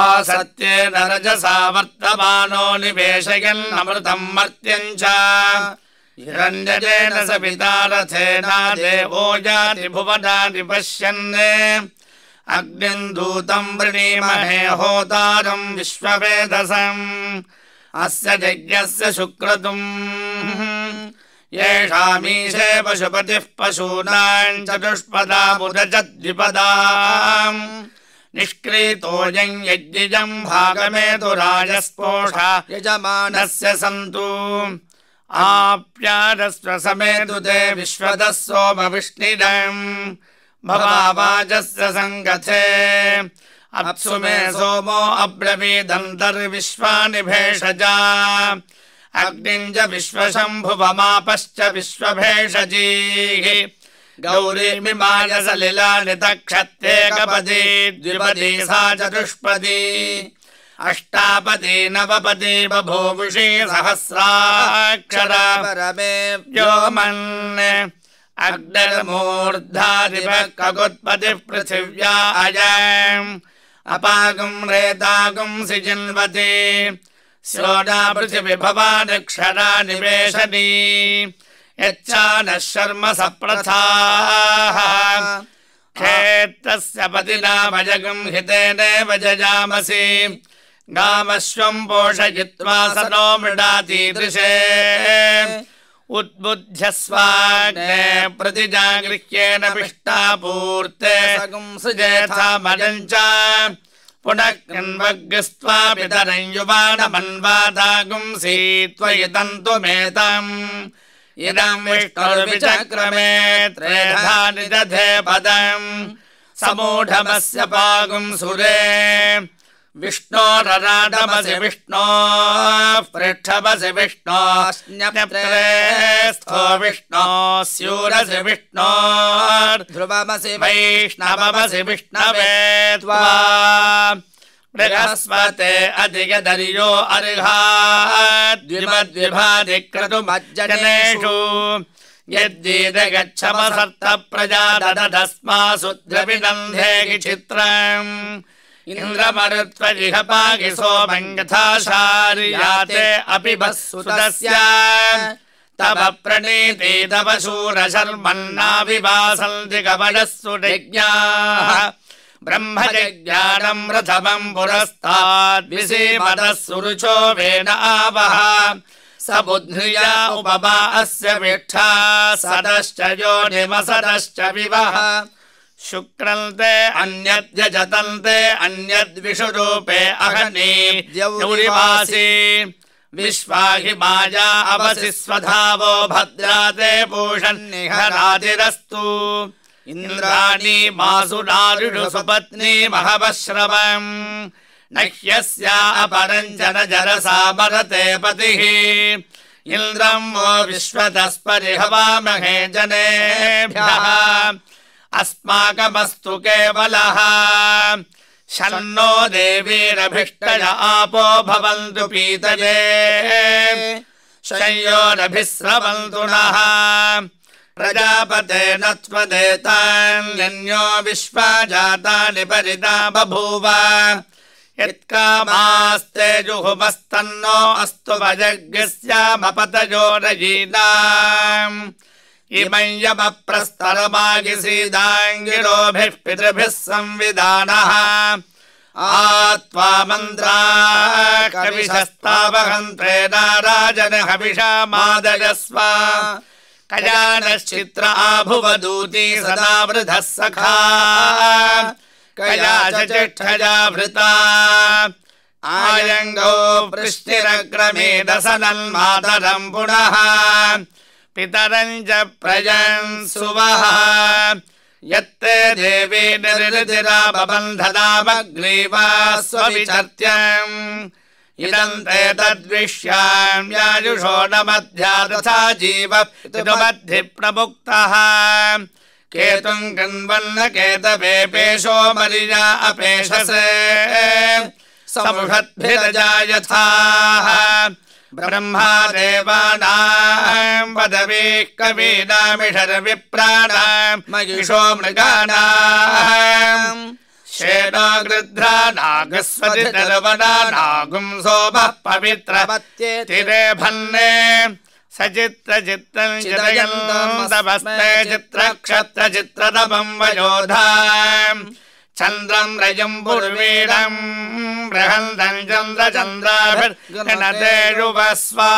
आसत्येन रजसा वर्तमानो निवेशयन्नमृतम् मर्त्यम् च हिरण्यजेन सपिता रथेना देवो जाति भुवनानि पश्यन् अग्निम् दूतम् वृणीमहे होतारम् विश्ववेदसम्। अस्य यज्ञस्य शुक्रतुम् येषामीशे पशुपतिः पशूनाम् चतुष्पदामुदजद्विपदा निष्क्रीतोऽयम् यज्ञिजम् भागमेतु राजस्पोषा यजमानस्य सन्तु। आप्यारस्व समेतु ते विश्वतः सोमविष्णिदम् भवावाजस्य सङ्गथे। अप्सु मे सोमो अब्रवीदन्तर्विश्वानि भेषजा अग्निम् च विश्वशम्भुवमापश्च विश्वभेषजीः गौरीमिमाय सलिलानि तक्षत्येकपदी द्विपदी सा चतुष्पदी। अष्टापदी नवपदी बभूवुषी सहस्राक्षर। परमे व्योमन् अग्निर्मूर्धादिवः कगुत्पतिः पृथिव्या अयम्। अपागुम् रेतागुम् सिजिन्वति। श्रोणा पृथिवि भवानक्षरा निवेशनी यच्चा नः शर्म सप्रथाः क्षेत्रस्य पतिना भजगम् हितेनेव जजामसि गामश्वम् पोषयित्वा स नो मृडातीदृशे उद्बुध्यस्वाग्ने प्रतिजागृह्येन पिष्टापूर्ते सगुंसुजेथामजम् च पुनः कृन्वग्स्त्वा पितरम् युवानमन्वादागुंसि त्वयि तन्तुमेतम् इदम् विष्णुर्विचक्रमे त्रेधा निदधे पदम् समूढमस्य पागुम् सुरे। विष्णोरराडमसि विष्णो पृष्ठमसि विष्णो स्न्यप्रेस्थो विष्णो स्यूरसि विष्णो ध्रुवमसि वैष्णवमसि विष्णवे त्वा बृहस्पते अधिगदर्यो अर्हाद्विमद्विभाधिक्रतुमज्जनेषु यद्येदगच्छमसर्त प्रजा ददस्मासु द्रविनन्धे चित्रम् इन्द्रमरुत्वजिहपागि सोमम् यथा शार्याते अपि बस्सुतस्य तव प्रणीते तव शूरशर्मन्नाभिवासन्ति कवचस्सु यज्ञाः ब्रह्मजज्ञानम् रथमम् पुरस्ताद्विसीमदः सुरुचो वेन आवः स बुद्ध्या उपमा अस्य विष्ठा सदश्च योनिमसदश्च विवः शुक्रन्ते अन्यद्यजतन्ते अन्यद्विषुरूपे अहनि द्यौरिवासि विश्वाहि माया अवसि स्वधावो भद्राते पूषन्निहरातिरस्तु इन्द्राणी मासुनारिषु सुपत्नी महवश्रवम्। न ह्यस्या अपरम् च न जरसा मरते पतिः। इन्द्रम् वो विश्वतस्परिहवामहे जनेभ्यः। अस्माकमस्तु केवलः। शन्नो देवीरभिष्टय आपो भवन्तु पीतये। शय्योरभिस्रवन्तु नः प्रजापते न त्वदेतान्यन्यो विश्वा जातानि परिता बभूव। यत्कामास्ते जुहुमस्तन्नो अस्तु भजज्ञस्यामपतजोरयीनाम् इमम् यमप्रस्तरमागिसीदाङ्गिरोभिः पितृभिः संविधानः। आत्वा मन्त्रा कविशस्तावहन्त्रे नाराजन हविषा मादयस्व कयानश्चित्र आभुवदूती सदा वृधः सखा। कया च भृता आयङ्गौ वृष्टिरग्रमेदसनन्मातरम् पुनः। पितरम् च प्रजन् सुवः यत्ते देवी निर्दिराबन्धनामग्रीवा स्वविचर्त्यम् इदम् ते तद्विश्याम्यायुषो न मध्या तथा जीव पितुमद्धि प्रमुक्तः केतुम् कृन्वन्न केतवे पेशो मरिया अपेशसे। समुषद्भिरजा यथाः ब्रह्मा देवानाम् पदवीः कवीनामिषर्विप्राणाम् महिषो मृगाणाम् शेनो गृध्रा नागस्वतितर्वना नागुं सोमः पवित्रपत्ये तिरे भन्ने सचित्रचित्रम् चित्रयन्तमस्मे चित्रक्षत्रचित्रतमम् वयोधा चन्द्रम् रजम् पूर्वीरम् बृहन्तम् युवस्वा